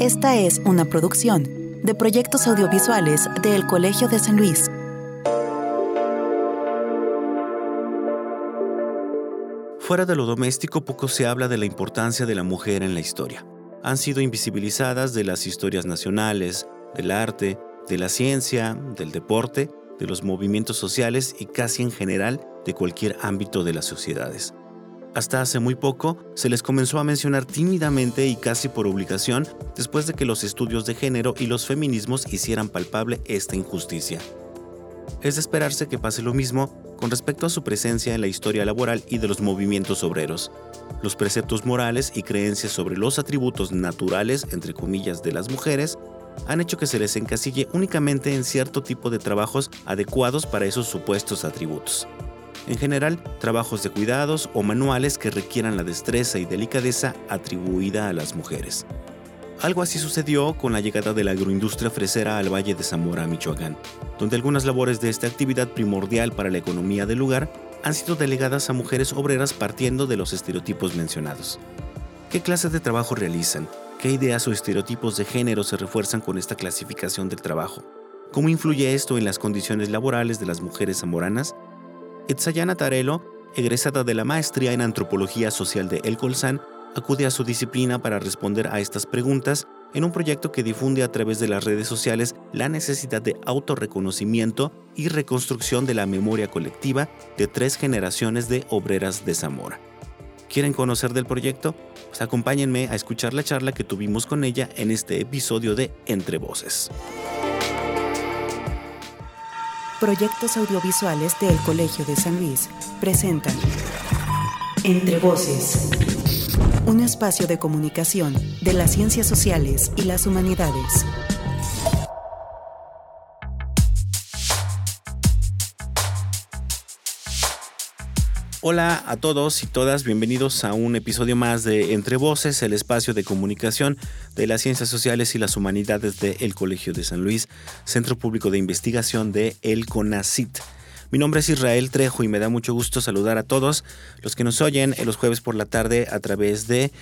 Esta es una producción de proyectos audiovisuales del Colegio de San Luis. Fuera de lo doméstico, poco se habla de la importancia de la mujer en la historia. Han sido invisibilizadas de las historias nacionales, del arte, de la ciencia, del deporte, de los movimientos sociales y casi en general de cualquier ámbito de las sociedades. Hasta hace muy poco se les comenzó a mencionar tímidamente y casi por obligación después de que los estudios de género y los feminismos hicieran palpable esta injusticia. Es de esperarse que pase lo mismo con respecto a su presencia en la historia laboral y de los movimientos obreros. Los preceptos morales y creencias sobre los atributos naturales, entre comillas, de las mujeres han hecho que se les encasille únicamente en cierto tipo de trabajos adecuados para esos supuestos atributos. En general, trabajos de cuidados o manuales que requieran la destreza y delicadeza atribuida a las mujeres. Algo así sucedió con la llegada de la agroindustria fresera al Valle de Zamora, Michoacán, donde algunas labores de esta actividad primordial para la economía del lugar han sido delegadas a mujeres obreras partiendo de los estereotipos mencionados. ¿Qué clase de trabajo realizan? ¿Qué ideas o estereotipos de género se refuerzan con esta clasificación del trabajo? ¿Cómo influye esto en las condiciones laborales de las mujeres zamoranas? Itzayana Tarelo, egresada de la maestría en antropología social de El Colsan, acude a su disciplina para responder a estas preguntas en un proyecto que difunde a través de las redes sociales la necesidad de autorreconocimiento y reconstrucción de la memoria colectiva de tres generaciones de obreras de Zamora. ¿Quieren conocer del proyecto? Pues acompáñenme a escuchar la charla que tuvimos con ella en este episodio de Entre Voces. Proyectos audiovisuales del Colegio de San Luis presentan Entre Voces, un espacio de comunicación de las ciencias sociales y las humanidades. Hola a todos y todas, bienvenidos a un episodio más de Entre Voces, el espacio de comunicación de las ciencias sociales y las humanidades del Colegio de San Luis, Centro Público de Investigación de El CONACIT. Mi nombre es Israel Trejo y me da mucho gusto saludar a todos los que nos oyen en los jueves por la tarde a través de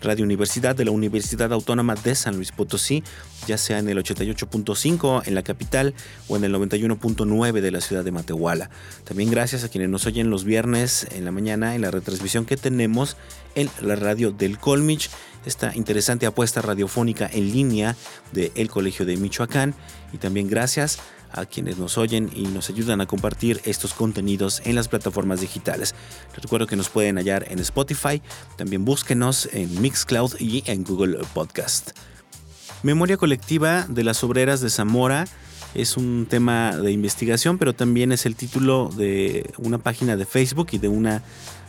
Radio Universidad de la Universidad Autónoma de San Luis Potosí, ya sea en el 88.5 en la capital o en el 91.9 de la ciudad de Matehuala. También gracias a quienes nos oyen los viernes en la mañana en la retransmisión que tenemos en la radio del Colmich, esta interesante apuesta radiofónica en línea del Colegio de Michoacán. Y también gracias quienes nos oyen y nos ayudan a compartir estos contenidos en las plataformas digitales. Les recuerdo que nos pueden hallar en Spotify, también búsquenos en Mixcloud y en Google Podcast. Memoria colectiva de las obreras de Zamora es un tema de investigación, pero también es el título de una página de Facebook y de una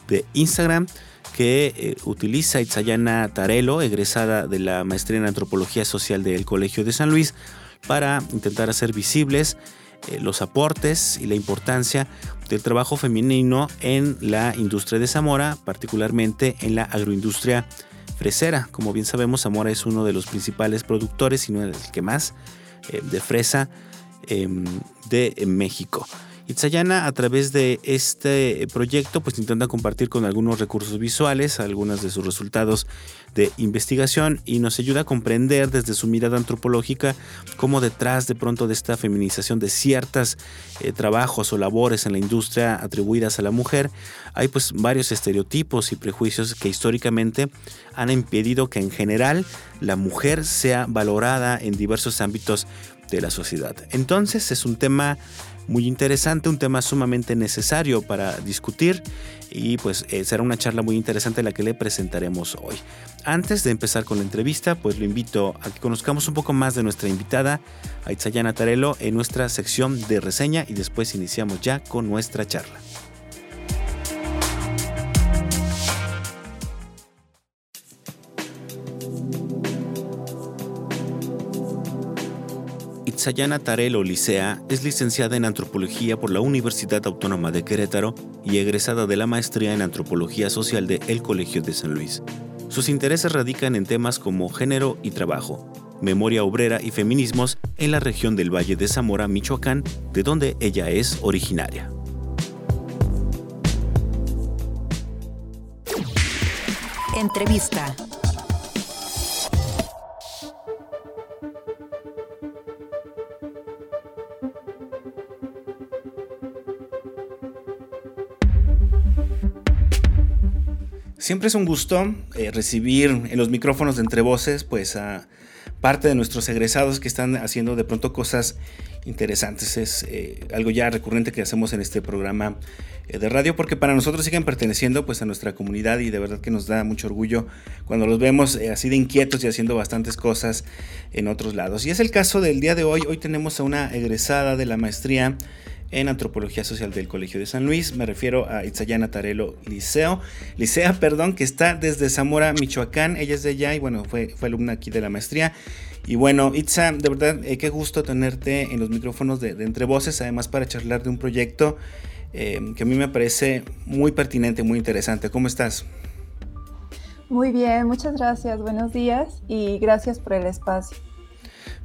de Instagram que eh, utiliza Itzayana Tarelo, egresada de la maestría en antropología social del Colegio de San Luis, para intentar hacer visibles eh, los aportes y la importancia del trabajo femenino en la industria de Zamora, particularmente en la agroindustria fresera. Como bien sabemos, Zamora es uno de los principales productores, y no el que más, eh, de fresa em, de México. Itzayana a través de este proyecto pues intenta compartir con algunos recursos visuales algunos de sus resultados de investigación y nos ayuda a comprender desde su mirada antropológica cómo detrás de pronto de esta feminización de ciertos eh, trabajos o labores en la industria atribuidas a la mujer hay pues varios estereotipos y prejuicios que históricamente han impedido que en general la mujer sea valorada en diversos ámbitos de la sociedad. Entonces es un tema muy interesante, un tema sumamente necesario para discutir y pues eh, será una charla muy interesante la que le presentaremos hoy. Antes de empezar con la entrevista, pues lo invito a que conozcamos un poco más de nuestra invitada, Aitzayana Tarelo, en nuestra sección de reseña y después iniciamos ya con nuestra charla. Sayana Tarelo Licea es licenciada en Antropología por la Universidad Autónoma de Querétaro y egresada de la maestría en Antropología Social de El Colegio de San Luis. Sus intereses radican en temas como género y trabajo, memoria obrera y feminismos en la región del Valle de Zamora, Michoacán, de donde ella es originaria. Entrevista. Siempre es un gusto eh, recibir en los micrófonos de Entre Voces pues a parte de nuestros egresados que están haciendo de pronto cosas interesantes. Es eh, algo ya recurrente que hacemos en este programa eh, de radio porque para nosotros siguen perteneciendo pues a nuestra comunidad y de verdad que nos da mucho orgullo cuando los vemos así de inquietos y haciendo bastantes cosas en otros lados. Y es el caso del día de hoy. Hoy tenemos a una egresada de la maestría en Antropología Social del Colegio de San Luis. Me refiero a Itzayana Tarelo Liceo, Licea, perdón, que está desde Zamora, Michoacán. Ella es de allá y bueno, fue, alumna aquí de la maestría. Y bueno, Itza, de verdad, eh, qué gusto tenerte en los micrófonos de, Entre Voces, además para charlar de un proyecto eh, que a mí me parece muy pertinente, muy interesante. ¿Cómo estás? Muy bien, muchas gracias, buenos días y gracias por el espacio.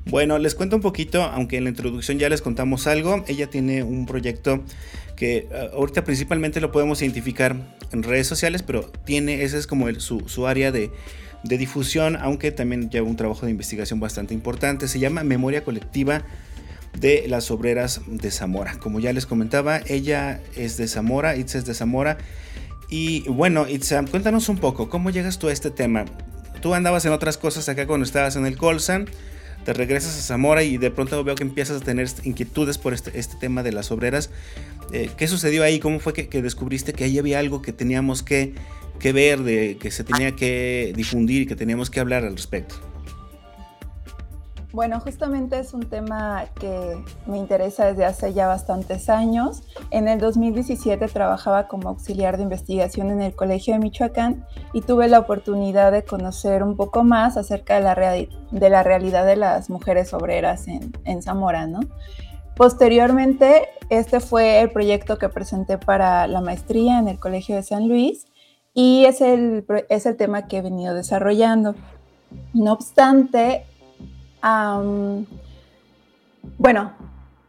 Bueno, les cuento un poquito, aunque en la introducción ya les contamos algo. Ella tiene un proyecto que eh, ahorita principalmente lo podemos identificar en redes sociales, pero tiene, ese es como su, área de, de, difusión, aunque también lleva un trabajo de investigación bastante importante. Se llama Memoria Colectiva de las Obreras de Zamora. Como ya les comentaba, ella es de Zamora, Itza es de Zamora. Y bueno, Itza, cuéntanos un poco, ¿cómo llegas tú a este tema? Tú andabas en otras cosas acá cuando estabas en el Colsan te regresas a Zamora y de pronto veo que empiezas a tener inquietudes por este, este tema de las obreras. Eh, ¿Qué sucedió ahí? ¿Cómo fue que, descubriste que ahí había algo que teníamos que, que ver, de, que se tenía que difundir y que teníamos que hablar al respecto? Bueno, justamente es un tema que me interesa desde hace ya bastantes años. En el 2017 trabajaba como auxiliar de investigación en el Colegio de Michoacán y tuve la oportunidad de conocer un poco más acerca de la, realidad de las mujeres obreras en, en Zamora. ¿no? Posteriormente, este fue el proyecto que presenté para la maestría en el Colegio de San Luis y es el, es el tema que he venido desarrollando. No obstante, bueno,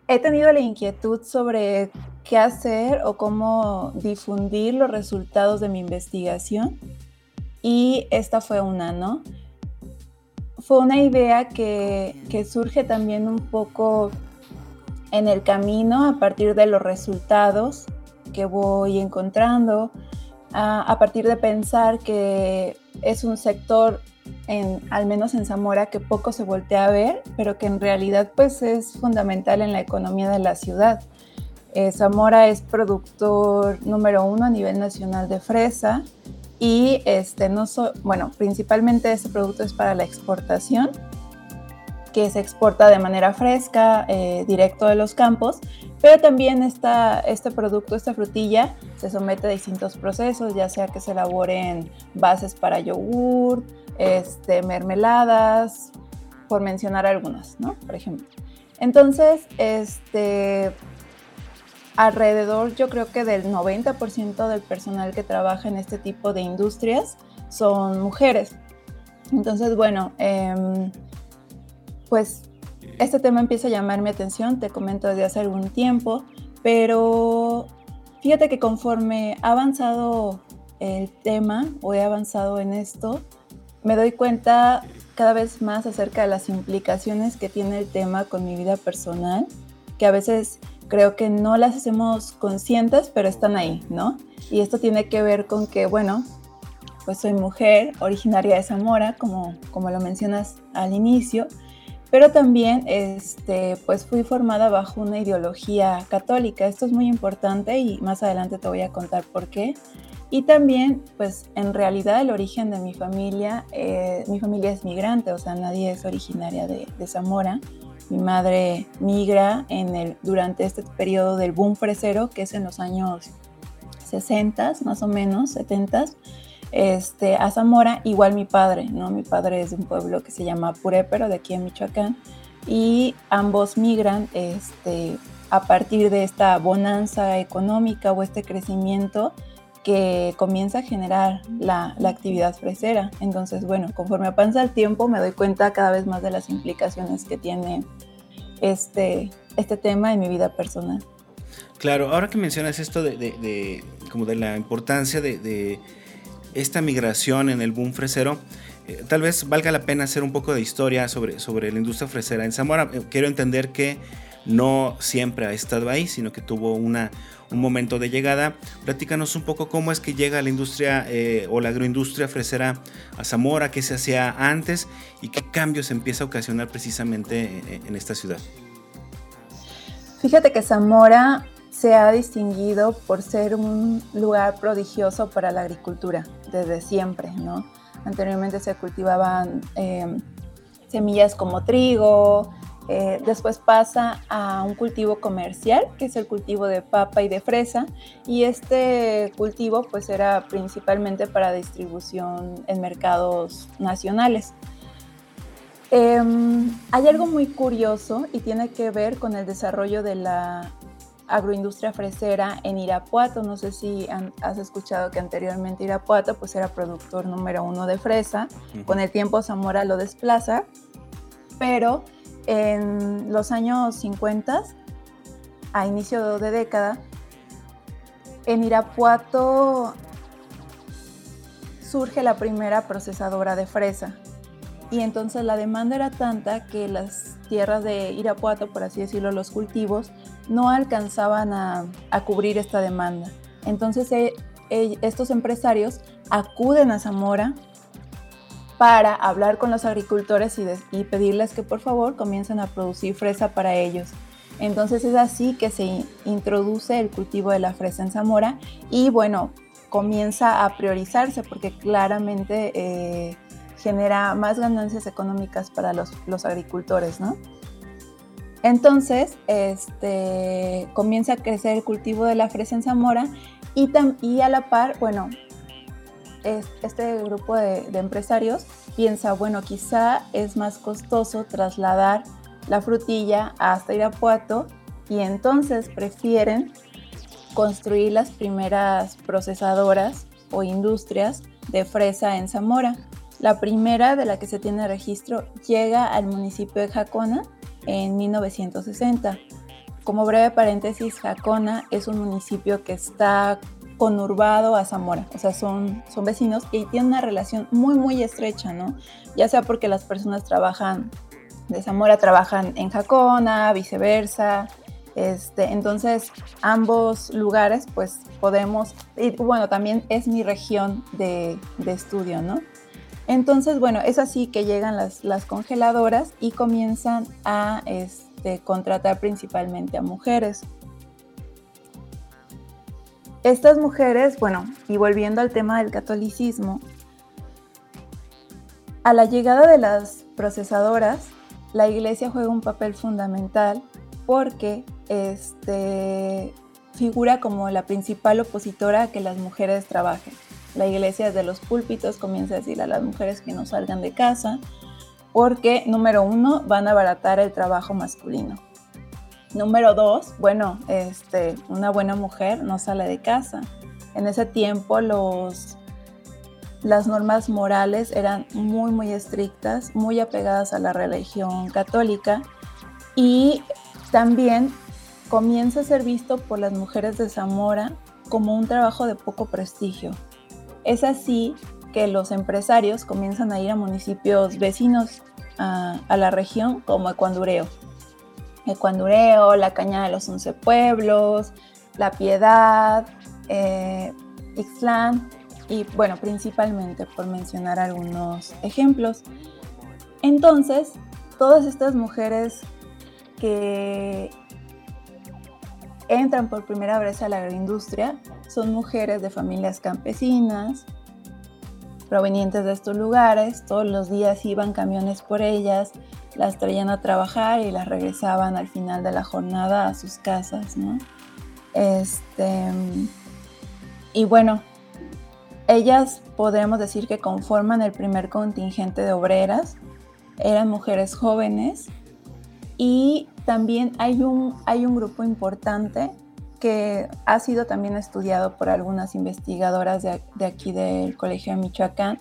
he tenido la inquietud sobre qué hacer o cómo difundir los resultados de mi investigación y esta fue una, ¿no? Fue una idea que, surge también un poco en el camino a partir de los resultados que voy encontrando, a partir de pensar que es un sector al menos en Zamora, que poco se voltea a ver, pero que en realidad pues es fundamental en la economía de la ciudad. Eh, Zamora es productor número uno a nivel nacional de fresa y este, no bueno, principalmente este producto es para la exportación, que se exporta de manera fresca, eh, directo de los campos, pero también este producto, esta frutilla, se somete a distintos procesos, ya sea que se elaboren bases para yogur, este, mermeladas, por mencionar algunas, ¿no? Por ejemplo. Entonces, este, alrededor yo creo que del 90% del personal que trabaja en este tipo de industrias son mujeres. Entonces, bueno, em, pues este tema empieza a llamar mi atención, te comento desde hace algún tiempo, pero fíjate que conforme ha avanzado el tema o he avanzado en esto, me doy cuenta cada vez más acerca de las implicaciones que tiene el tema con mi vida personal, que a veces creo que no las hacemos conscientes, pero están ahí, ¿no? Y esto tiene que ver con que, bueno, pues soy mujer originaria de Zamora, como, como lo mencionas al inicio, pero también este, pues fui formada bajo una ideología católica. Esto es muy importante y más adelante te voy a contar por qué. Y también, pues en realidad el origen de mi familia, eh, mi familia es migrante, o sea, nadie es originaria de, Zamora. Mi madre migra en el, durante este periodo del boom fresero, que es en los años 60, más o menos, 70, este, a Zamora, igual mi padre, ¿no? Mi padre es de un pueblo que se llama Purépero, de aquí en Michoacán, y ambos migran este, a partir de esta bonanza económica o este crecimiento que comienza a generar la, actividad fresera. Entonces, bueno, conforme avanza el tiempo me doy cuenta cada vez más de las implicaciones que tiene este, este tema en mi vida personal. Claro, ahora que mencionas esto de, como de la importancia de, esta migración en el boom fresero, eh, tal vez valga la pena hacer un poco de historia sobre, sobre la industria fresera. En Zamora eh, quiero entender que no siempre ha estado ahí, sino que tuvo una, un momento de llegada. Platícanos un poco cómo es que llega la industria eh, o la agroindustria fresera a Zamora, qué se hacía antes y qué cambios empieza a ocasionar precisamente en, en esta ciudad. Fíjate que Zamora se ha distinguido por ser un lugar prodigioso para la agricultura desde siempre, ¿no? Anteriormente se cultivaban eh, semillas como trigo, eh, después pasa a un cultivo comercial, que es el cultivo de papa y de fresa, y este cultivo pues era principalmente para distribución en mercados nacionales. Em, hay algo muy curioso y tiene que ver con el desarrollo de la agroindustria fresera en Irapuato. No sé si has escuchado que anteriormente Irapuato pues era productor número uno de fresa. Con el tiempo Zamora lo desplaza, pero en los años 50, a inicio de década, en Irapuato surge la primera procesadora de fresa. Y entonces la demanda era tanta que las tierras de Irapuato, por así decirlo, los cultivos, no alcanzaban a, cubrir esta demanda. Entonces eh, eh, estos empresarios acuden a Zamora para hablar con los agricultores y, pedirles que por favor comiencen a producir fresa para ellos. Entonces es así que se introduce el cultivo de la fresa en Zamora y bueno, comienza a priorizarse porque claramente eh, genera más ganancias económicas para los, los agricultores, ¿no? Entonces, este, comienza a crecer el cultivo de la fresa en Zamora y, y a la par, bueno, este grupo de, empresarios piensa, bueno, quizá es más costoso trasladar la frutilla hasta Irapuato y entonces prefieren construir las primeras procesadoras o industrias de fresa en Zamora. La primera de la que se tiene registro llega al municipio de Jacona en 1960. Como breve paréntesis, Jacona es un municipio que está conurbado a Zamora, o sea, son, son vecinos y tienen una relación muy, muy estrecha, ¿no? Ya sea porque las personas trabajan de Zamora, trabajan en Jacona, viceversa, este, entonces ambos lugares pues podemos, y bueno, también es mi región de, de estudio, ¿no? Entonces, bueno, es así que llegan las, congeladoras y comienzan a este, contratar principalmente a mujeres. Estas mujeres, bueno, y volviendo al tema del catolicismo, a la llegada de las procesadoras, la iglesia juega un papel fundamental porque este, figura como la principal opositora a que las mujeres trabajen. La iglesia desde los púlpitos comienza a decir a las mujeres que no salgan de casa porque, número uno, van a abaratar el trabajo masculino. Número dos, bueno, este, una buena mujer no sale de casa. En ese tiempo los, las normas morales eran muy, muy estrictas, muy apegadas a la religión católica y también comienza a ser visto por las mujeres de Zamora como un trabajo de poco prestigio. Es así que los empresarios comienzan a ir a municipios vecinos a, la región como Ecuandureo. Ecuandureo, la Cañada de los Once Pueblos, La Piedad, eh, y bueno, principalmente por mencionar algunos ejemplos. Entonces, todas estas mujeres que entran por primera vez a la agroindustria son mujeres de familias campesinas, provenientes de estos lugares, todos los días iban camiones por ellas, las traían a trabajar y las regresaban al final de la jornada a sus casas, ¿no? Este, y bueno, ellas podemos decir que conforman el primer contingente de obreras, eran mujeres jóvenes y también hay un, hay un grupo importante que ha sido también estudiado por algunas investigadoras de, aquí del Colegio de Michoacán.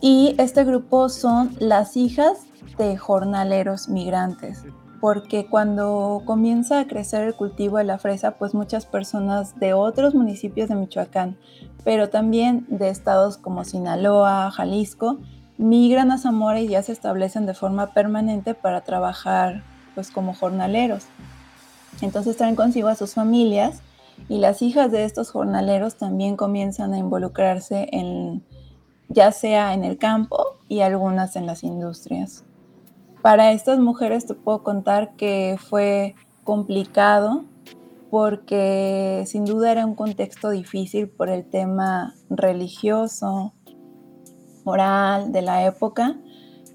Y este grupo son las hijas de jornaleros migrantes, porque cuando comienza a crecer el cultivo de la fresa, pues muchas personas de otros municipios de Michoacán, pero también de estados como Sinaloa, Jalisco, migran a Zamora y ya se establecen de forma permanente para trabajar pues como jornaleros. Entonces traen consigo a sus familias y las hijas de estos jornaleros también comienzan a involucrarse en, ya sea en el campo y algunas en las industrias. Para estas mujeres te puedo contar que fue complicado porque sin duda era un contexto difícil por el tema religioso, moral de la época,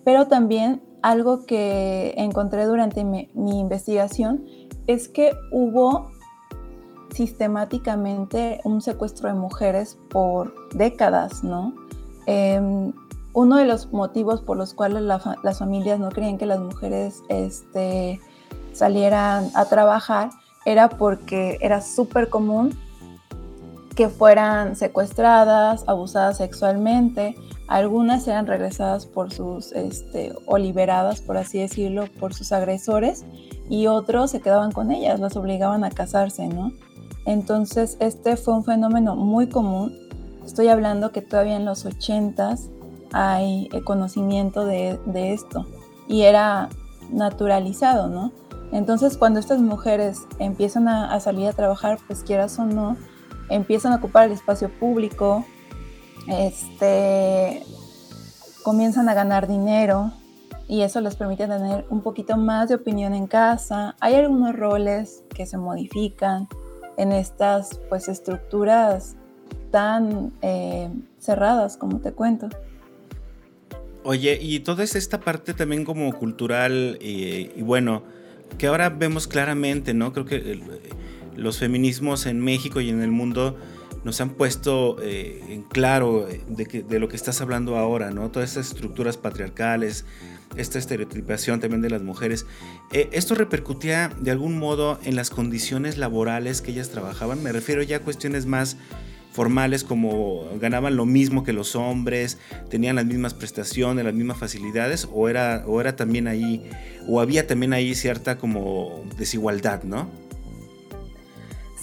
pero también algo que encontré durante mi, investigación es que hubo sistemáticamente un secuestro de mujeres por décadas, ¿no? Em, uno de los motivos por los cuales las familias no creían que las mujeres este, salieran a trabajar era porque era súper común que fueran secuestradas, abusadas sexualmente, algunas eran regresadas por sus, este, o liberadas, por así decirlo, por sus agresores, y otros se quedaban con ellas, las obligaban a casarse, ¿no? Entonces, este fue un fenómeno muy común. Estoy hablando que todavía en los ochentas hay eh, conocimiento de, esto y era naturalizado, ¿no? Entonces, cuando estas mujeres empiezan a, a salir a trabajar, pues quieras o no, empiezan a ocupar el espacio público, este, comienzan a ganar dinero y eso les permite tener un poquito más de opinión en casa. Hay algunos roles que se modifican en estas pues estructuras tan eh, cerradas como te cuento. Oye, y toda esta parte también como cultural eh, y bueno, que ahora vemos claramente, ¿no? Creo que los feminismos en México y en el mundo nos han puesto eh, en claro eh, de, lo que estás hablando ahora, ¿no? Todas estas estructuras patriarcales, esta estereotipación también de las mujeres. Eh, ¿Esto repercutía de algún modo en las condiciones laborales que ellas trabajaban? Me refiero ya a cuestiones más formales como ganaban lo mismo que los hombres, tenían las mismas prestaciones, las mismas facilidades, o era, o era también ahí, o había también ahí cierta como desigualdad, ¿no?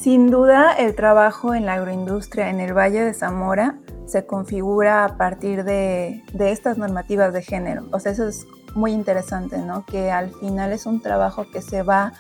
Sin duda, el trabajo en la agroindustria en el Valle de Zamora se configura a partir de, estas normativas de género. O sea, eso es muy interesante, ¿no? Que al final es un trabajo que se va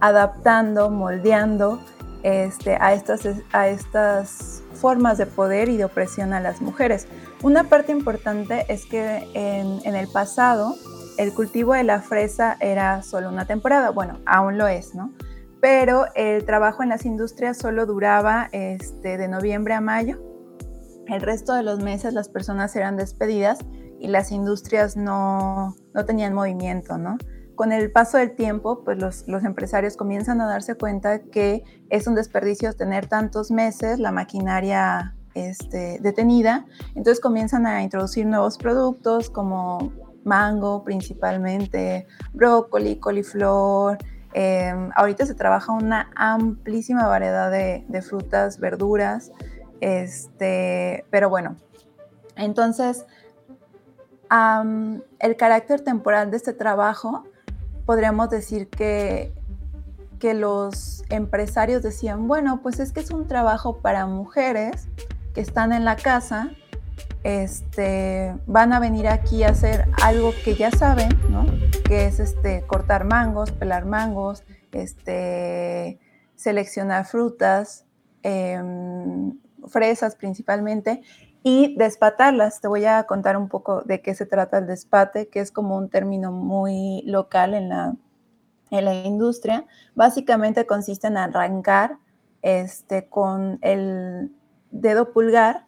adaptando, moldeando este, a, estas, a estas formas de poder y de opresión a las mujeres. Una parte importante es que en, en el pasado el cultivo de la fresa era solo una temporada, bueno, aún lo es, ¿no? Pero el trabajo en las industrias solo duraba este, de noviembre a mayo. El resto de los meses las personas eran despedidas y las industrias no, tenían movimiento, ¿no? Con el paso del tiempo, pues los, empresarios comienzan a darse cuenta que es un desperdicio tener tantos meses la maquinaria este, detenida, entonces comienzan a introducir nuevos productos como mango principalmente, brócoli, coliflor, Em, ahorita se trabaja una amplísima variedad de, frutas, verduras, este, pero bueno, entonces el carácter temporal de este trabajo, podríamos decir que, que los empresarios decían, bueno, pues es que es un trabajo para mujeres que están en la casa, este, van a venir aquí a hacer algo que ya saben, ¿no? Que es este, cortar mangos, pelar mangos, este, seleccionar frutas, em, fresas principalmente, y despatarlas. Te voy a contar un poco de qué se trata el despate, que es como un término muy local en la, en la industria. Básicamente consiste en arrancar este, con el dedo pulgar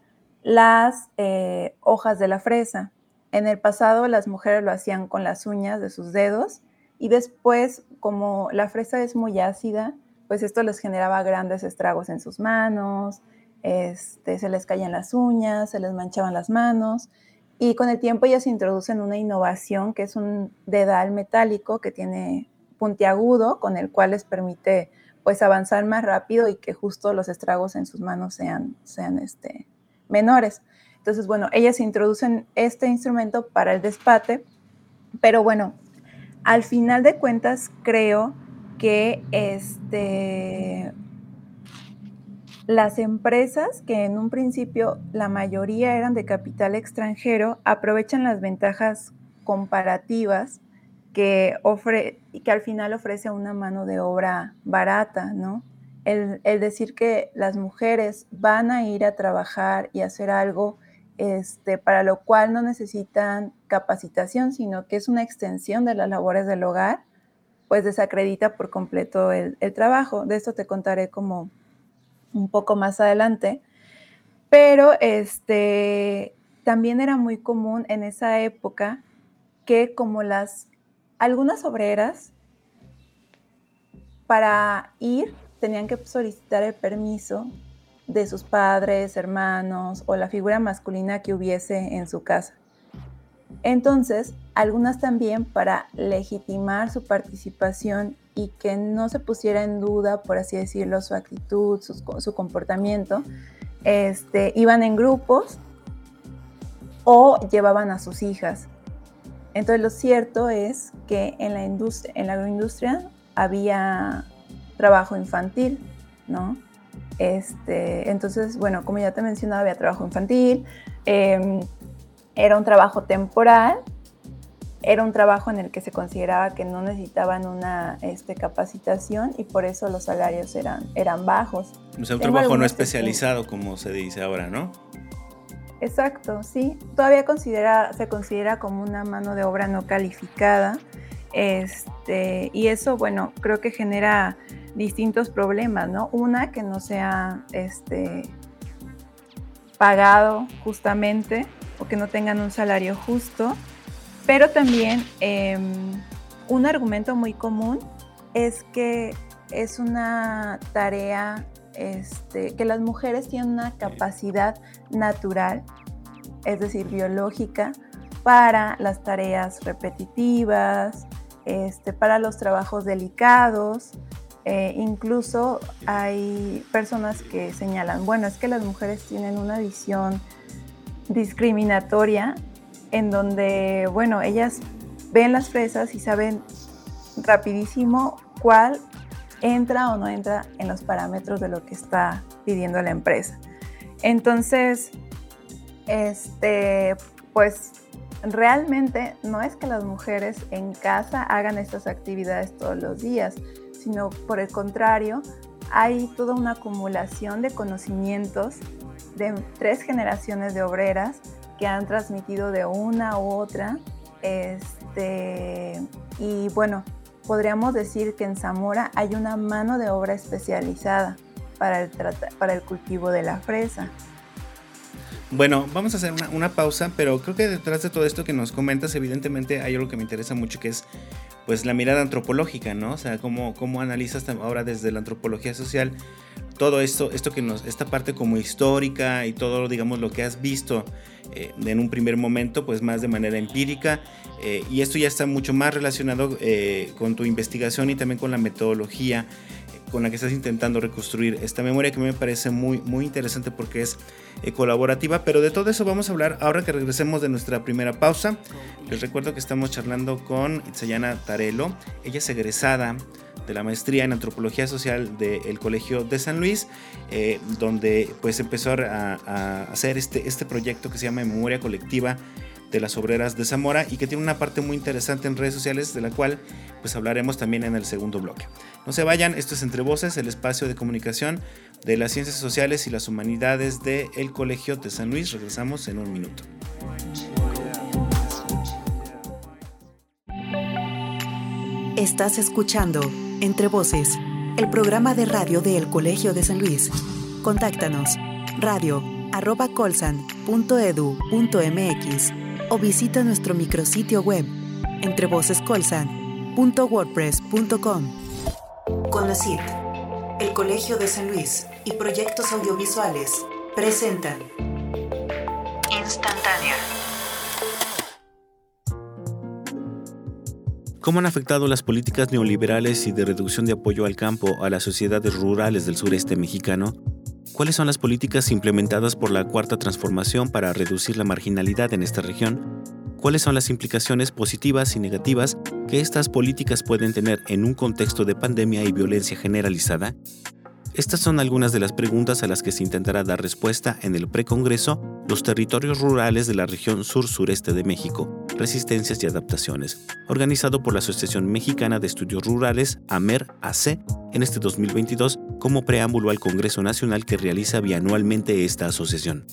las eh, hojas de la fresa. En el pasado las mujeres lo hacían con las uñas de sus dedos y después, como la fresa es muy ácida, pues esto les generaba grandes estragos en sus manos, este, se les caían las uñas, se les manchaban las manos y con el tiempo ellas introducen una innovación que es un dedal metálico que tiene puntiagudo con el cual les permite pues avanzar más rápido y que justo los estragos en sus manos sean, sean este, menores. Entonces, bueno, ellas introducen este instrumento para el despate, pero bueno, al final de cuentas creo que este, las empresas que en un principio la mayoría eran de capital extranjero aprovechan las ventajas comparativas que, ofre, que al final ofrece una mano de obra barata, ¿no? El, decir que las mujeres van a ir a trabajar y hacer algo este, para lo cual no necesitan capacitación, sino que es una extensión de las labores del hogar, pues desacredita por completo el, el trabajo. De esto te contaré como un poco más adelante. Pero este, también era muy común en esa época que como las algunas obreras para ir tenían que solicitar el permiso de sus padres, hermanos o la figura masculina que hubiese en su casa. Entonces, algunas también para legitimar su participación y que no se pusiera en duda, por así decirlo, su actitud, su, comportamiento, este, iban en grupos o llevaban a sus hijas. Entonces lo cierto es que en la, industria, en la agroindustria había trabajo infantil, ¿no? Este, entonces, bueno, como ya te mencionaba, había trabajo infantil, em, era un trabajo temporal, era un trabajo en el que se consideraba que no necesitaban una este, capacitación y por eso los salarios eran, eran bajos. O sea, un trabajo no especializado, como se dice ahora, ¿no? Exacto, sí. Todavía considera, se considera como una mano de obra no calificada. Este, y eso, bueno, creo que genera distintos problemas, ¿no? Una, que no sea este, pagado justamente o que no tengan un salario justo, pero también em, un argumento muy común es que es una tarea este, que las mujeres tienen una capacidad natural, es decir, biológica, para las tareas repetitivas, este, para los trabajos delicados. Eh, incluso hay personas que señalan, bueno, es que las mujeres tienen una visión discriminatoria en donde, bueno, ellas ven las fresas y saben rapidísimo cuál entra o no entra en los parámetros de lo que está pidiendo la empresa. Entonces, este, pues realmente no es que las mujeres en casa hagan estas actividades todos los días, sino por el contrario, hay toda una acumulación de conocimientos de tres generaciones de obreras que han transmitido de una u otra. Este, y bueno, podríamos decir que en Zamora hay una mano de obra especializada para el, para el cultivo de la fresa. Bueno, vamos a hacer una, pausa, pero creo que detrás de todo esto que nos comentas, evidentemente hay algo que me interesa mucho, que es pues la mirada antropológica, ¿no? O sea, cómo, cómo analizas ahora desde la antropología social todo esto, esto que nos, esta parte como histórica y todo, digamos, lo que has visto eh, en un primer momento, pues más de manera empírica. Eh, y esto ya está mucho más relacionado eh, con tu investigación y también con la metodología con la que estás intentando reconstruir esta memoria que me parece muy, muy interesante porque es colaborativa. Pero de todo eso vamos a hablar ahora que regresemos de nuestra primera pausa. Les recuerdo que estamos charlando con Itzayana Tarelo. Ella es egresada de la maestría en antropología social del Colegio de San Luis, eh, donde pues empezó a, hacer este, este proyecto que se llama Memoria Colectiva de las Obreras de Zamora y que tiene una parte muy interesante en redes sociales de la cual pues hablaremos también en el segundo bloque. No se vayan, esto es Entre Voces, el espacio de comunicación de las ciencias sociales y las humanidades del Colegio de San Luis. Regresamos en un minuto. Estás escuchando entre Voces, el programa de radio del Colegio de San Luis. Contáctanos radio arroba colsan.edu.mx o visita nuestro micrositio web entrevocescolsan.wordpress.com. CIT, el Colegio de San Luis y proyectos audiovisuales presentan Instantánea ¿Cómo han afectado las políticas neoliberales y de reducción de apoyo al campo a las sociedades rurales del sureste mexicano? ¿Cuáles son las políticas implementadas por la Cuarta Transformación para reducir la marginalidad en esta región? ¿Cuáles son las implicaciones positivas y negativas que estas políticas pueden tener en un contexto de pandemia y violencia generalizada? Estas son algunas de las preguntas a las que se intentará dar respuesta en el precongreso Los territorios rurales de la región sur-sureste de México, resistencias y adaptaciones, organizado por la Asociación Mexicana de Estudios Rurales, AMER-AC, en este 2022 como preámbulo al Congreso Nacional que realiza bianualmente esta asociación.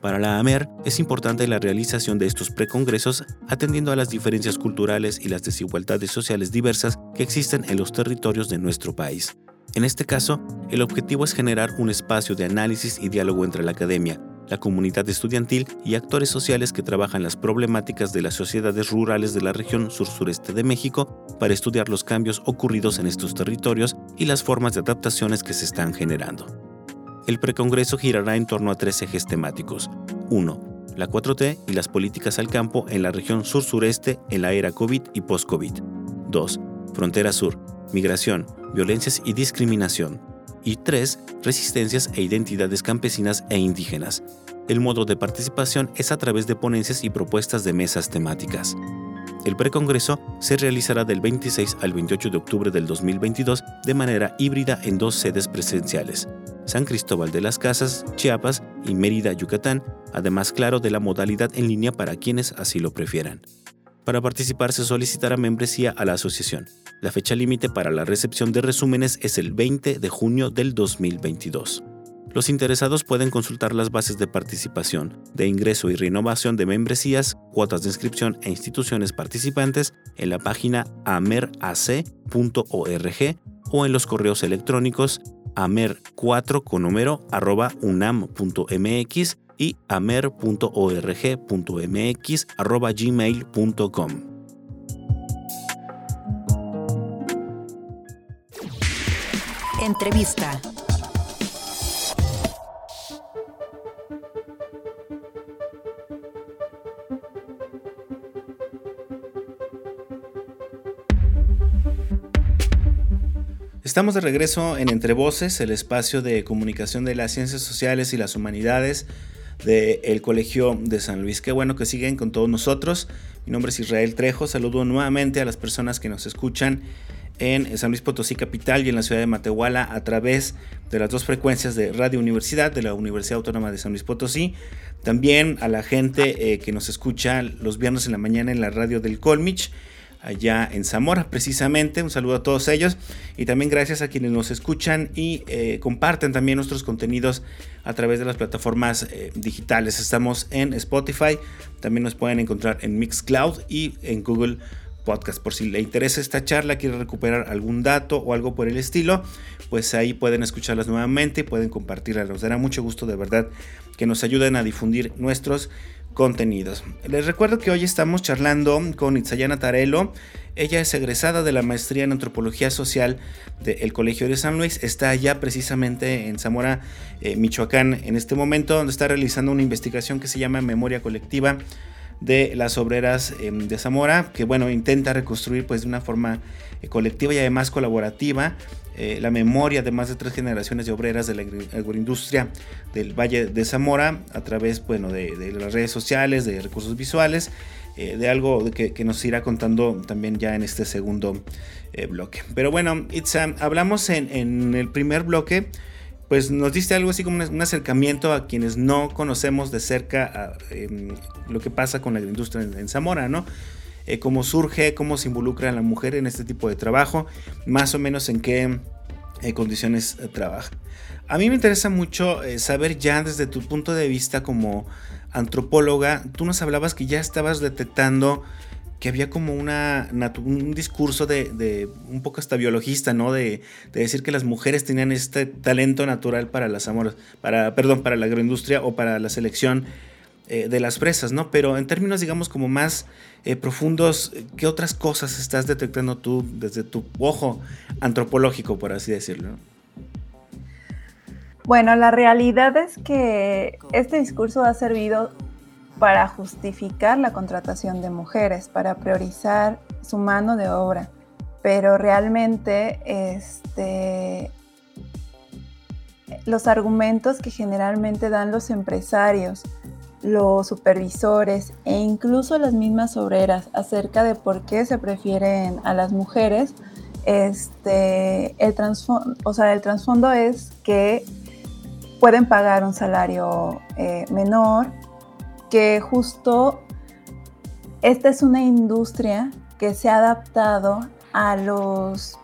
Para la AMER es importante la realización de estos precongresos atendiendo a las diferencias culturales y las desigualdades sociales diversas que existen en los territorios de nuestro país. En este caso, el objetivo es generar un espacio de análisis y diálogo entre la academia, la comunidad estudiantil y actores sociales que trabajan las problemáticas de las sociedades rurales de la región sur-sureste de México para estudiar los cambios ocurridos en estos territorios y las formas de adaptaciones que se están generando. El precongreso girará en torno a tres ejes temáticos. 1. La 4T y las políticas al campo en la región sur-sureste en la era COVID y post-COVID. 2. Frontera Sur, migración, violencias y discriminación. Y 3. Resistencias e identidades campesinas e indígenas. El modo de participación es a través de ponencias y propuestas de mesas temáticas. El precongreso se realizará del 26 al 28 de octubre del 2022 de manera híbrida en dos sedes presenciales, San Cristóbal de las Casas, Chiapas y Mérida, Yucatán, además claro de la modalidad en línea para quienes así lo prefieran. Para participar se solicitará membresía a la asociación. La fecha límite para la recepción de resúmenes es el 20 de junio del 2022. Los interesados pueden consultar las bases de participación, de ingreso y renovación de membresías, cuotas de inscripción e instituciones participantes en la página amerac.org o en los correos electrónicos amer4 con y amer.org.mx arroba gmail.com. Entrevista. Estamos de regreso en Entre Voces, el espacio de comunicación de las ciencias sociales y las humanidades del Colegio de San Luis. Qué bueno que siguen con todos nosotros. Mi nombre es Israel Trejo. Saludo nuevamente a las personas que nos escuchan en San Luis Potosí Capital y en la ciudad de Matehuala a través de las dos frecuencias de Radio Universidad de la Universidad Autónoma de San Luis Potosí. También a la gente eh, que nos escucha los viernes en la mañana en la radio del Colmich allá en Zamora precisamente. Un saludo a todos ellos y también gracias a quienes nos escuchan y eh, comparten también nuestros contenidos a través de las plataformas eh, digitales. Estamos en Spotify, también nos pueden encontrar en Mixcloud y en Google Podcast. Por si le interesa esta charla, quiere recuperar algún dato o algo por el estilo, pues ahí pueden escucharlas nuevamente y pueden compartirlas. Nos dará mucho gusto de verdad que nos ayuden a difundir nuestros contenidos. Les recuerdo que hoy estamos charlando con Itzayana Tarelo. Ella es egresada de la maestría en antropología social del Colegio de San Luis. Está allá precisamente en Zamora, eh, Michoacán, en este momento, donde está realizando una investigación que se llama Memoria Colectiva de las obreras em, de Zamora, que bueno, intenta reconstruir pues de una forma eh, colectiva y además colaborativa eh, la memoria de más de tres generaciones de obreras de la agroindustria del Valle de Zamora a través bueno, de, las redes sociales, de recursos visuales, eh, de algo que, nos irá contando también ya en este segundo bloque. Pero bueno, Itza, hablamos en, el primer bloque pues nos diste algo así como un, acercamiento a quienes no conocemos de cerca em, lo que pasa con la agroindustria en, Zamora, ¿no? Eh, cómo surge, cómo se involucra la mujer en este tipo de trabajo, más o menos en qué eh, condiciones eh, trabaja. A mí me interesa mucho saber ya desde tu punto de vista como antropóloga, tú nos hablabas que ya estabas detectando que había como una, un discurso de, un poco hasta biologista, ¿no? De, decir que las mujeres tenían este talento natural para las amoras, para, perdón, para la agroindustria o para la selección eh, de las fresas, ¿no? Pero en términos, digamos, como más eh, profundos, ¿qué otras cosas estás detectando tú desde tu ojo antropológico, por así decirlo? Bueno, la realidad es que este discurso ha servido para justificar la contratación de mujeres, para priorizar su mano de obra, pero realmente este, los argumentos que generalmente dan los empresarios los supervisores e incluso las mismas obreras acerca de por qué se prefieren a las mujeres, este, el, trasfondo, o sea, el trasfondo es que pueden pagar un salario eh, menor, que justo esta es una industria que se ha adaptado a los,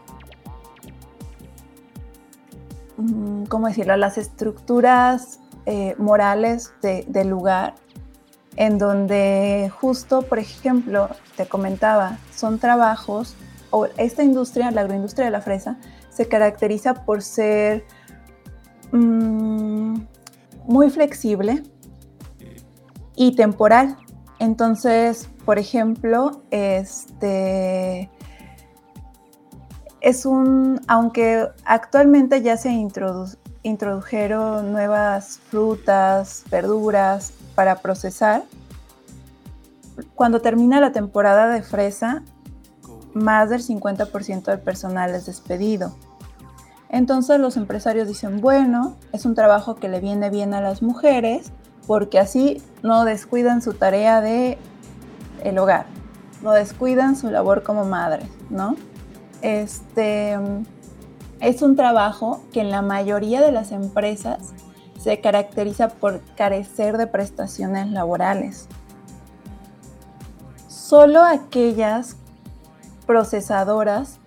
mm, ¿cómo decirlo?, a las estructuras eh, morales del lugar, en donde justo, por ejemplo, te comentaba, son trabajos, o esta industria, la agroindustria de la fresa, se caracteriza por ser mm, muy flexible y temporal. Entonces, por ejemplo, este es un, aunque actualmente ya se introdujeron nuevas frutas, verduras para procesar, cuando termina la temporada de fresa, más del 50% del personal es despedido. Entonces los empresarios dicen, bueno, es un trabajo que le viene bien a las mujeres porque así no descuidan su tarea de el hogar, no descuidan su labor como madre, ¿no? Este es un trabajo que en la mayoría de las empresas se caracteriza por carecer de prestaciones laborales. Solo aquellas procesadoras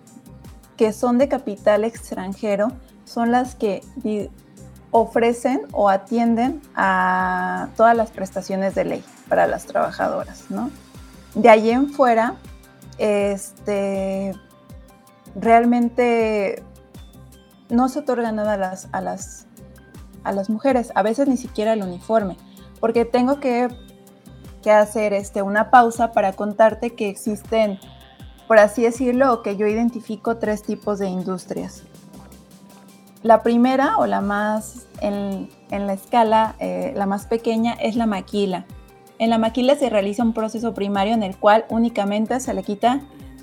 que son de capital extranjero son las que ofrecen o atienden a todas las prestaciones de ley para las trabajadoras, ¿no? De allí en fuera, este, realmente no se otorga nada a las, a las, a las mujeres, a veces ni siquiera el uniforme, porque tengo que, que hacer este, una pausa para contarte que existen, por así decirlo, que yo identifico tres tipos de industrias. La primera o la más en, la escala, eh, la más pequeña, es la maquila. En la maquila se realiza un proceso primario en el cual únicamente se le quita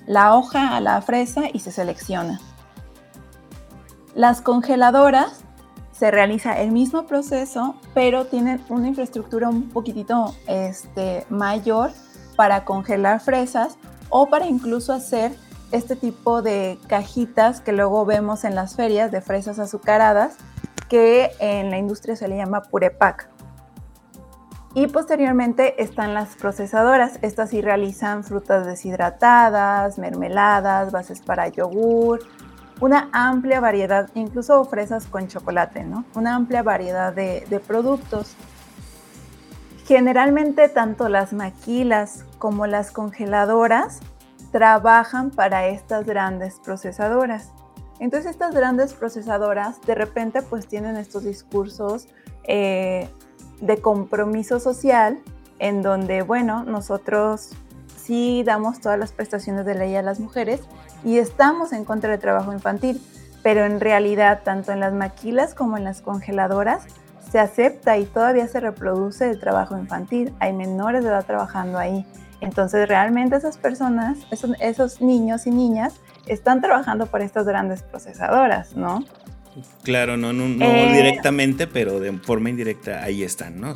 la hoja a la fresa y se selecciona. Las congeladoras se realiza el mismo proceso, pero tienen una infraestructura un poquitito este, mayor para congelar fresas o para incluso hacer este tipo de cajitas que luego vemos en las ferias de fresas azucaradas, que en la industria se le llama purepac. Y posteriormente están las procesadoras. Estas sí realizan frutas deshidratadas, mermeladas, bases para yogur, una amplia variedad, incluso fresas con chocolate, ¿no? Una amplia variedad de, de productos. Generalmente tanto las maquilas como las congeladoras trabajan para estas grandes procesadoras. Entonces estas grandes procesadoras de repente pues tienen estos discursos eh, de compromiso social en donde, bueno, nosotros sí damos todas las prestaciones de ley a las mujeres y estamos en contra del trabajo infantil, pero en realidad tanto en las maquilas como en las congeladoras se acepta y todavía se reproduce el trabajo infantil. Hay menores de edad trabajando ahí. Entonces realmente esas personas, esos, niños y niñas, están trabajando por estas grandes procesadoras, ¿no? Claro, no, no, eh, directamente, pero de forma indirecta ahí están, ¿no?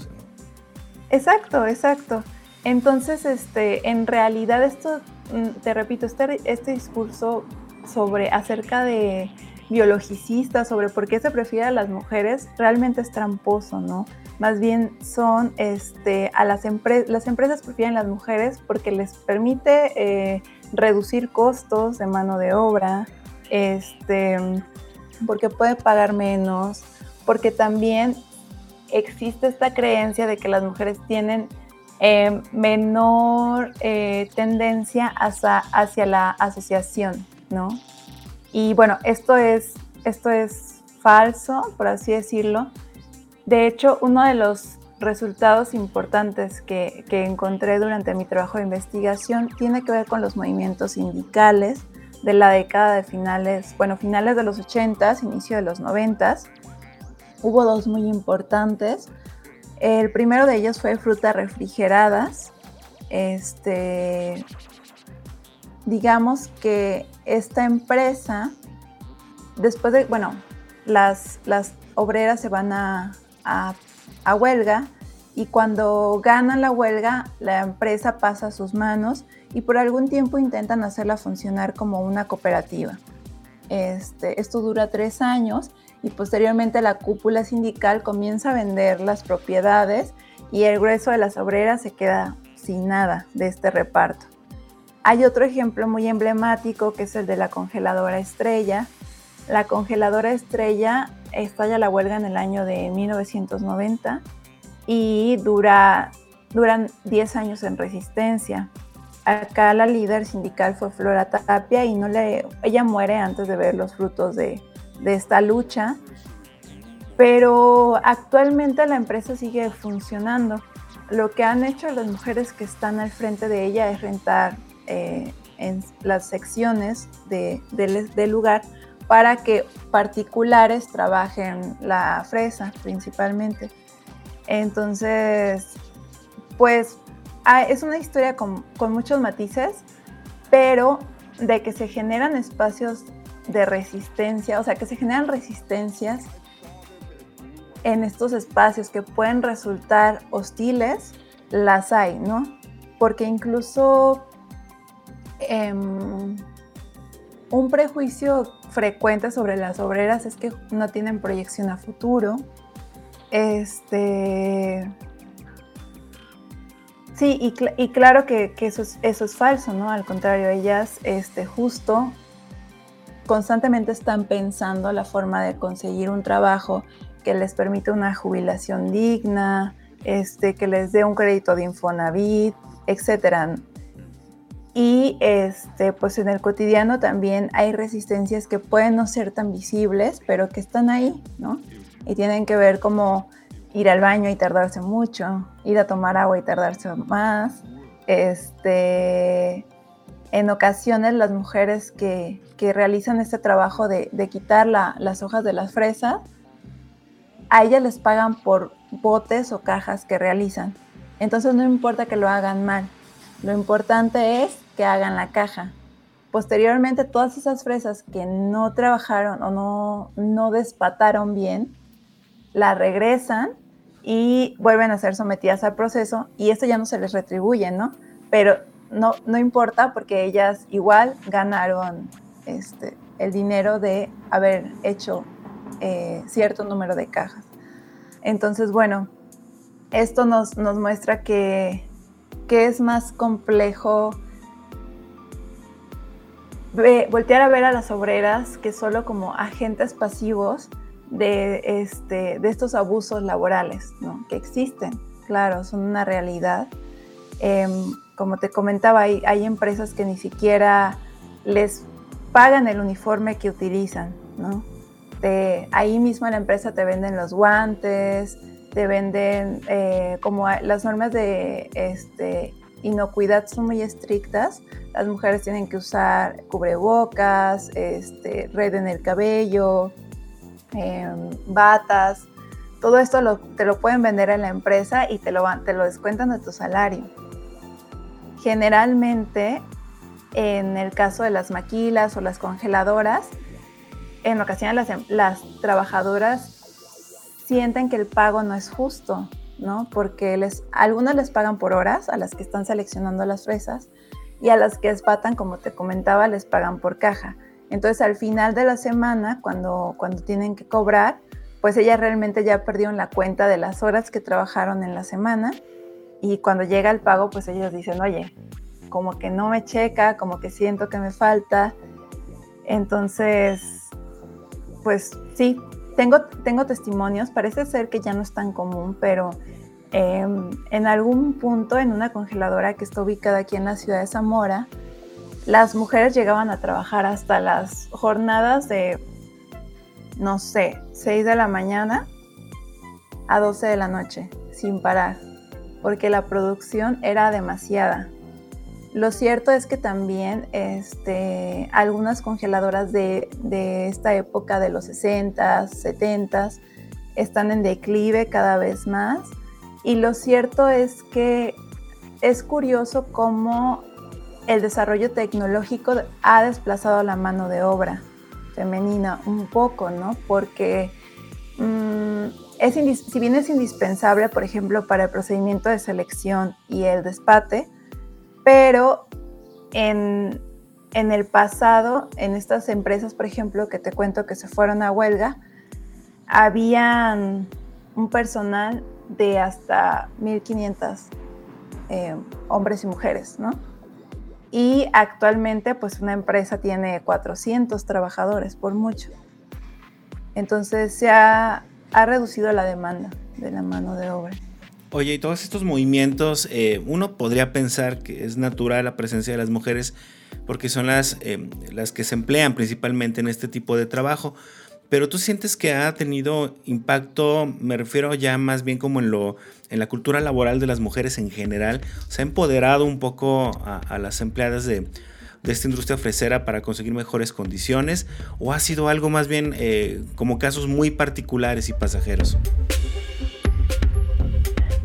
Exacto, exacto. Entonces, este, en realidad esto, mm, te repito, este, este discurso sobre acerca de biologicistas, sobre por qué se prefiere a las mujeres, realmente es tramposo, ¿no? Más bien son este, a las, empresas, las empresas prefieren las mujeres porque les permite eh, reducir costos de mano de obra, este, porque puede pagar menos, porque también existe esta creencia de que las mujeres tienen eh, menor eh, tendencia hacia, hacia, la asociación, ¿no? Y bueno, esto es, esto es falso, por así decirlo, de hecho, uno de los resultados importantes que, encontré durante mi trabajo de investigación tiene que ver con los movimientos sindicales de la década de finales, bueno, finales de los 80s, inicio de los 90s. Hubo dos muy importantes. El primero de ellos fue frutas refrigeradas. Este, digamos que esta empresa, después de, bueno, las, las obreras se van a, a, huelga y cuando ganan la huelga, la empresa pasa a sus manos y por algún tiempo intentan hacerla funcionar como una cooperativa. Este, esto dura tres años y posteriormente la cúpula sindical comienza a vender las propiedades y el grueso de las obreras se queda sin nada de este reparto. Hay otro ejemplo muy emblemático que es el de la congeladora estrella. La congeladora estrella estalla la huelga en el año de 1990 y dura, duran 10 años en resistencia. Acá la líder sindical fue Flora Tapia y no le, ella muere antes de ver los frutos de, de esta lucha. Pero actualmente la empresa sigue funcionando. Lo que han hecho las mujeres que están al frente de ella es rentar eh, en las secciones del lugar para que particulares trabajen la fresa principalmente. Entonces, pues ah, es una historia con, muchos matices, pero de que se generan espacios de resistencia, o sea, que se generan resistencias en estos espacios que pueden resultar hostiles, las hay, ¿no? Porque incluso Em, un prejuicio frecuente sobre las obreras es que no tienen proyección a futuro. Este. Sí, y, claro que, eso, es, eso, es, falso, ¿no? Al contrario, ellas este, justo constantemente están pensando la forma de conseguir un trabajo que les permita una jubilación digna, este, que les dé un crédito de Infonavit, etcétera. Y este, pues en el cotidiano también hay resistencias que pueden no ser tan visibles, pero que están ahí, ¿no? Y tienen que ver como ir al baño y tardarse mucho, ir a tomar agua y tardarse más. Este, en ocasiones las mujeres que, realizan este trabajo de, quitar las hojas de las fresas, a ellas les pagan por botes o cajas que realizan. Entonces no importa que lo hagan mal, lo importante es hagan la caja. Posteriormente, todas esas fresas que no trabajaron o no, no despataron bien, las regresan y vuelven a ser sometidas al proceso y esto ya no se les retribuye, ¿no? Pero no, no importa porque ellas igual ganaron este, el dinero de haber hecho eh, cierto número de cajas. Entonces, bueno, esto nos, nos muestra que, que es más complejo voltear a ver a las obreras que solo como agentes pasivos de, este, de estos abusos laborales, ¿no? que existen, claro, son una realidad. Em, como te comentaba, hay, hay, empresas que ni siquiera les pagan el uniforme que utilizan, ¿no? ahí mismo en la empresa te venden los guantes, te venden eh, como las normas de este, inocuidad son muy estrictas, las mujeres tienen que usar cubrebocas, este, red en el cabello, em, batas. Todo esto te lo pueden vender en la empresa y te lo, te lo descuentan de tu salario. Generalmente, en el caso de las maquilas o las congeladoras, en ocasiones las, em, trabajadoras sienten que el pago no es justo, ¿no? Porque les, algunos les pagan por horas a las que están seleccionando las fresas y a las que espatan, como te comentaba, les pagan por caja. Entonces al final de la semana, cuando, cuando tienen que cobrar, pues ellas realmente ya perdieron la cuenta de las horas que trabajaron en la semana y cuando llega el pago, pues ellos dicen, oye, como que no me checa, como que siento que me falta. Entonces, pues sí, tengo, tengo testimonios, parece ser que ya no es tan común, pero Em, en algún punto en una congeladora que está ubicada aquí en la ciudad de Zamora, las mujeres llegaban a trabajar hasta las jornadas de, no sé, 6 de la mañana a 12 de la noche, sin parar, porque la producción era demasiada. Lo cierto es que también este, algunas congeladoras de, de esta época de los 60, 70 están en declive cada vez más y lo cierto es que es curioso cómo el desarrollo tecnológico ha desplazado la mano de obra femenina un poco, ¿no? Porque mm, es si bien es indispensable, por ejemplo, para el procedimiento de selección y el despate, pero en, en el pasado, en estas empresas, por ejemplo, que te cuento que se fueron a huelga, habían un personal de hasta 1.500 eh, hombres y mujeres, ¿no? Y actualmente, pues una empresa tiene 400 trabajadores, por mucho. Entonces se ha, reducido la demanda de la mano de obra. Oye, y todos estos movimientos, eh, uno podría pensar que es natural la presencia de las mujeres porque son las, eh, las que se emplean principalmente en este tipo de trabajo. Pero tú sientes que ha tenido impacto, me refiero ya más bien como en lo en la cultura laboral de las mujeres en general, se ha empoderado un poco a, las empleadas de, esta industria fresera para conseguir mejores condiciones o ha sido algo más bien eh, como casos muy particulares y pasajeros?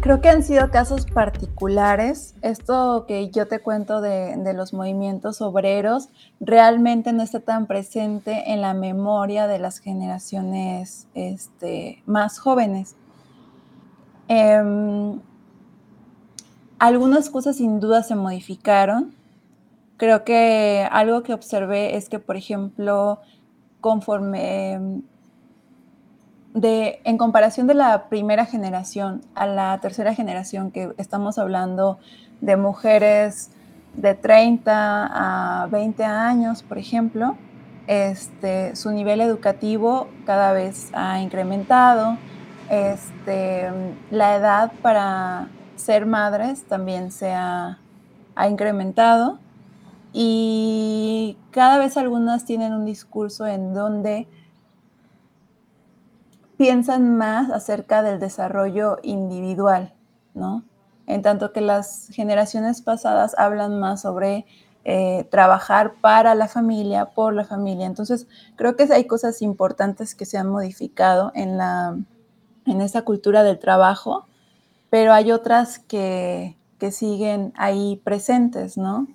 Creo que han sido casos particulares. Esto que yo te cuento de, los movimientos obreros realmente no está tan presente en la memoria de las generaciones este, más jóvenes. Em, algunas cosas sin duda se modificaron. Creo que algo que observé es que, por ejemplo, conforme en comparación de la primera generación a la tercera generación, que estamos hablando de mujeres de 30 a 20 años, por ejemplo, este, su nivel educativo cada vez ha incrementado, este, la edad para ser madres también se ha, ha incrementado. Y cada vez algunas tienen un discurso en donde piensan más acerca del desarrollo individual, ¿no? En tanto que las generaciones pasadas hablan más sobre eh, trabajar para la familia, por la familia. Entonces, creo que hay cosas importantes que se han modificado en, la, en esa cultura del trabajo, pero hay otras que, que siguen ahí presentes, ¿no?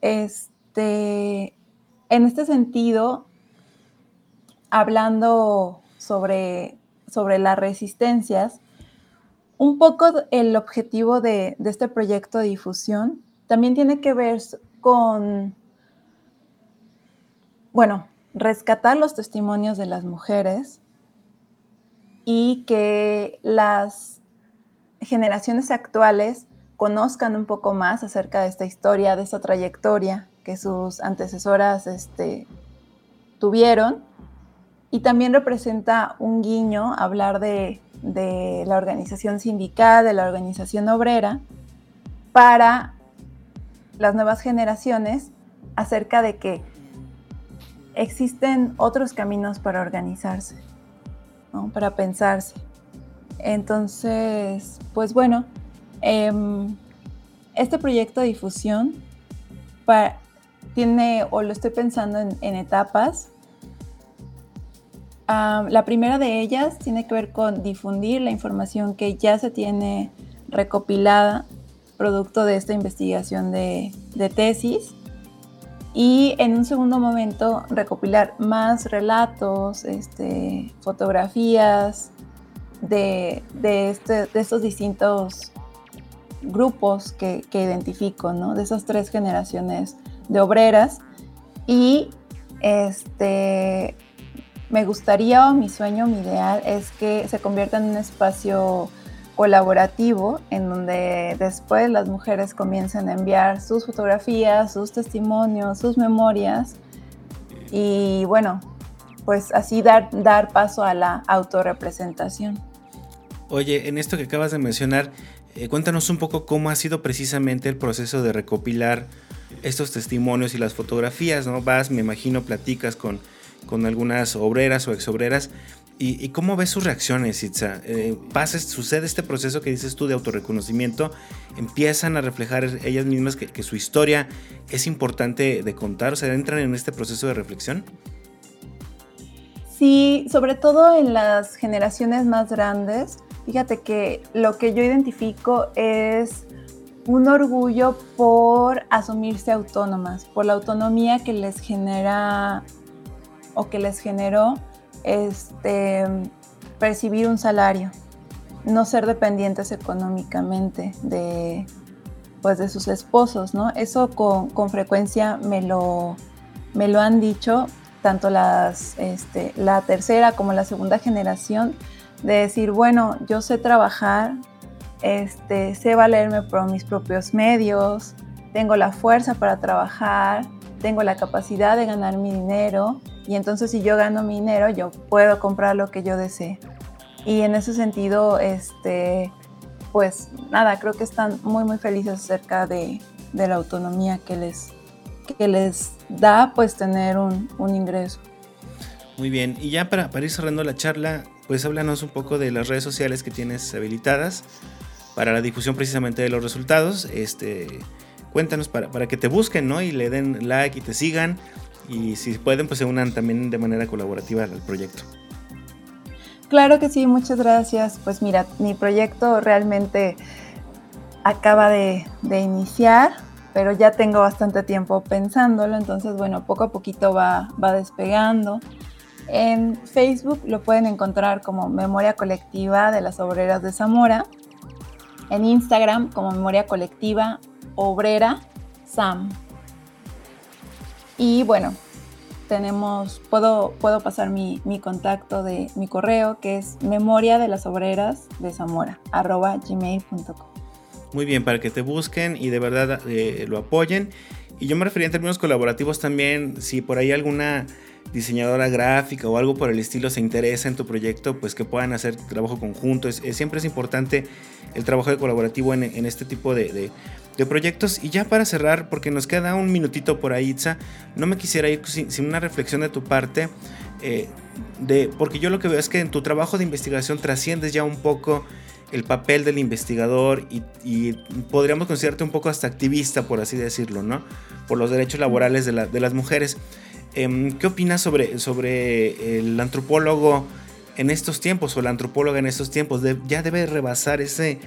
Este, en este sentido, hablando sobre, sobre las resistencias, un poco el objetivo de, este proyecto de difusión también tiene que ver con, bueno, rescatar los testimonios de las mujeres y que las generaciones actuales conozcan un poco más acerca de esta historia, de esta trayectoria que sus antecesoras este, tuvieron y también representa un guiño hablar de, la organización sindical, de la organización obrera, para las nuevas generaciones acerca de que existen otros caminos para organizarse, para pensarse. Entonces, pues bueno, em, este proyecto de difusión tiene, o lo estoy pensando en etapas, la primera de ellas tiene que ver con difundir la información que ya se tiene recopilada producto de esta investigación de, tesis y en un segundo momento recopilar más relatos, este, fotografías de, este, estos distintos grupos que, que identifico, ¿no? de esas tres generaciones de obreras y este, me gustaría o mi sueño, mi ideal es que se convierta en un espacio colaborativo en donde después las mujeres comiencen a enviar sus fotografías, sus testimonios, sus memorias y bueno, pues así dar, dar paso a la autorrepresentación. Oye, en esto que acabas de mencionar, eh, cuéntanos un poco cómo ha sido precisamente el proceso de recopilar estos testimonios y las fotografías, ¿no? Vas, me imagino, platicas con con algunas obreras o exobreras. ¿Y, y cómo ves sus reacciones, Itza? Eh, sucede este proceso que dices tú de autorreconocimiento, empiezan a reflejar ellas mismas que, su historia es importante de contar, o sea, entran en este proceso de reflexión. Sí, sobre todo en las generaciones más grandes, fíjate que lo que yo identifico es un orgullo por asumirse autónomas, por la autonomía que les genera o que les generó este, percibir un salario, no ser dependientes económicamente de, pues, de sus esposos, ¿no? Eso con, frecuencia me lo, me lo han dicho tanto las, este, la tercera como la segunda generación, de decir, bueno, yo sé trabajar, este, sé valerme por mis propios medios, tengo la fuerza para trabajar, tengo la capacidad de ganar mi dinero y entonces si yo gano mi dinero yo puedo comprar lo que yo desee. Y en ese sentido, este, pues nada, creo que están muy muy felices acerca de, la autonomía que les, que les da pues tener un, ingreso. Muy bien, y ya para, para ir cerrando la charla, pues háblanos un poco de las redes sociales que tienes habilitadas para la difusión precisamente de los resultados. Este, cuéntanos para, para que te busquen, ¿no? Y le den like y te sigan. Y si pueden, pues se unan también de manera colaborativa al proyecto. Claro que sí, muchas gracias. Pues mira, mi proyecto realmente acaba de, iniciar, pero ya tengo bastante tiempo pensándolo, entonces bueno, poco a poquito va, va despegando. En Facebook lo pueden encontrar como Memoria Colectiva de las Obreras de Zamora. En Instagram como Memoria Colectiva Obrera Sam. Y bueno, tenemos, puedo, puedo pasar mi, contacto de mi correo que es memoria de las obreras de Zamora. Muy bien, para que te busquen y de verdad eh, lo apoyen. Y yo me refería en términos colaborativos también, si por ahí alguna diseñadora gráfica o algo por el estilo se interesa en tu proyecto, pues que puedan hacer trabajo conjunto. Es, siempre es importante el trabajo de colaborativo en, este tipo de, proyectos. Y ya para cerrar, porque nos queda un minutito por ahí, Itza, no me quisiera ir sin, una reflexión de tu parte. Eh, de, porque yo lo que veo es que en tu trabajo de investigación trasciendes ya un poco el papel del investigador y, podríamos considerarte un poco hasta activista, por así decirlo, ¿no? Por los derechos laborales de, de las mujeres. Em, ¿Qué opinas sobre, sobre el antropólogo en estos tiempos o la antropóloga en estos tiempos? ¿Ya debe rebasar ese,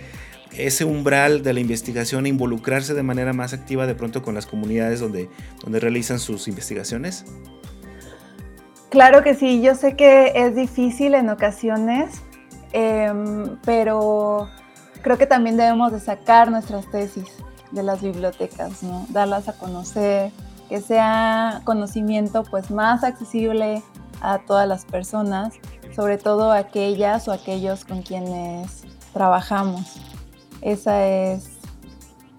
ese umbral de la investigación e involucrarse de manera más activa de pronto con las comunidades donde, donde realizan sus investigaciones? Claro que sí, yo sé que es difícil en ocasiones, em, pero creo que también debemos de sacar nuestras tesis de las bibliotecas, ¿no? darlas a conocer, que sea conocimiento pues más accesible a todas las personas, sobre todo aquellas o aquellos con quienes trabajamos. Esa es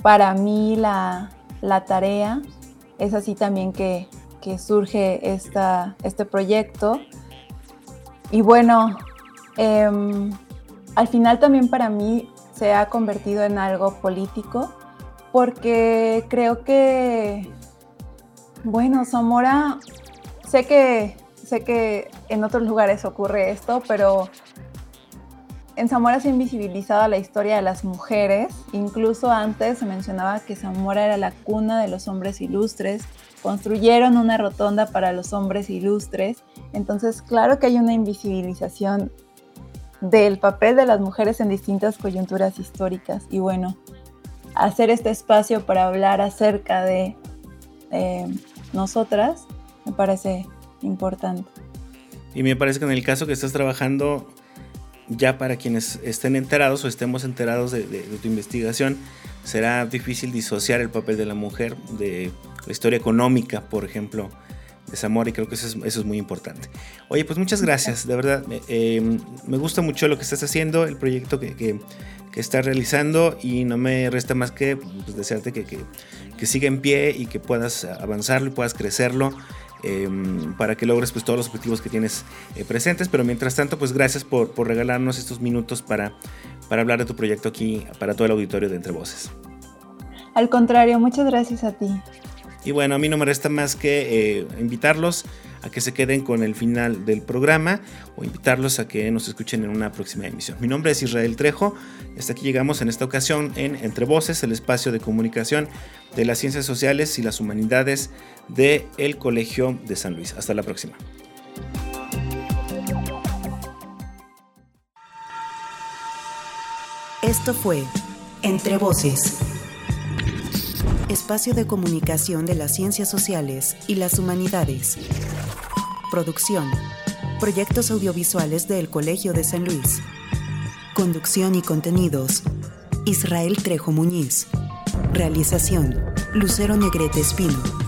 para mí la, tarea. Es así también que, surge esta, este proyecto. Y bueno, em, al final también para mí se ha convertido en algo político porque creo que bueno, Zamora, sé que, sé que en otros lugares ocurre esto, pero en Zamora se ha invisibilizado la historia de las mujeres. Incluso antes se mencionaba que Zamora era la cuna de los hombres ilustres. Construyeron una rotonda para los hombres ilustres. Entonces, claro que hay una invisibilización del papel de las mujeres en distintas coyunturas históricas. Y bueno, hacer este espacio para hablar acerca de nosotras, me parece importante. Y me parece que en el caso que estás trabajando, ya para quienes estén enterados o estemos enterados de, tu investigación, será difícil disociar el papel de la mujer de la historia económica, por ejemplo, de Zamora, y creo que eso es, muy importante. Oye, pues muchas gracias, de verdad, eh, me gusta mucho lo que estás haciendo, el proyecto que, que, estás realizando, y no me resta más que pues, desearte que, que siga en pie y que puedas avanzarlo y puedas crecerlo. Em, para que logres pues, todos los objetivos que tienes eh, presentes. Pero mientras tanto, pues gracias por, por, regalarnos estos minutos para, para hablar de tu proyecto aquí para todo el auditorio de Entre Voces. Al contrario, muchas gracias a ti. Y bueno, a mí no me resta más que eh, invitarlos a que se queden con el final del programa o invitarlos a que nos escuchen en una próxima emisión. Mi nombre es Israel Trejo. Hasta aquí llegamos en esta ocasión en Entre Voces, el espacio de comunicación de las ciencias sociales y las humanidades del el Colegio de San Luis. Hasta la próxima. Esto fue Entre Voces espacio de comunicación de las ciencias sociales y las humanidades. Producción. Proyectos audiovisuales del Colegio de San Luis. Conducción y contenidos. Israel Trejo Muñiz. Realización. Lucero Negrete Espino.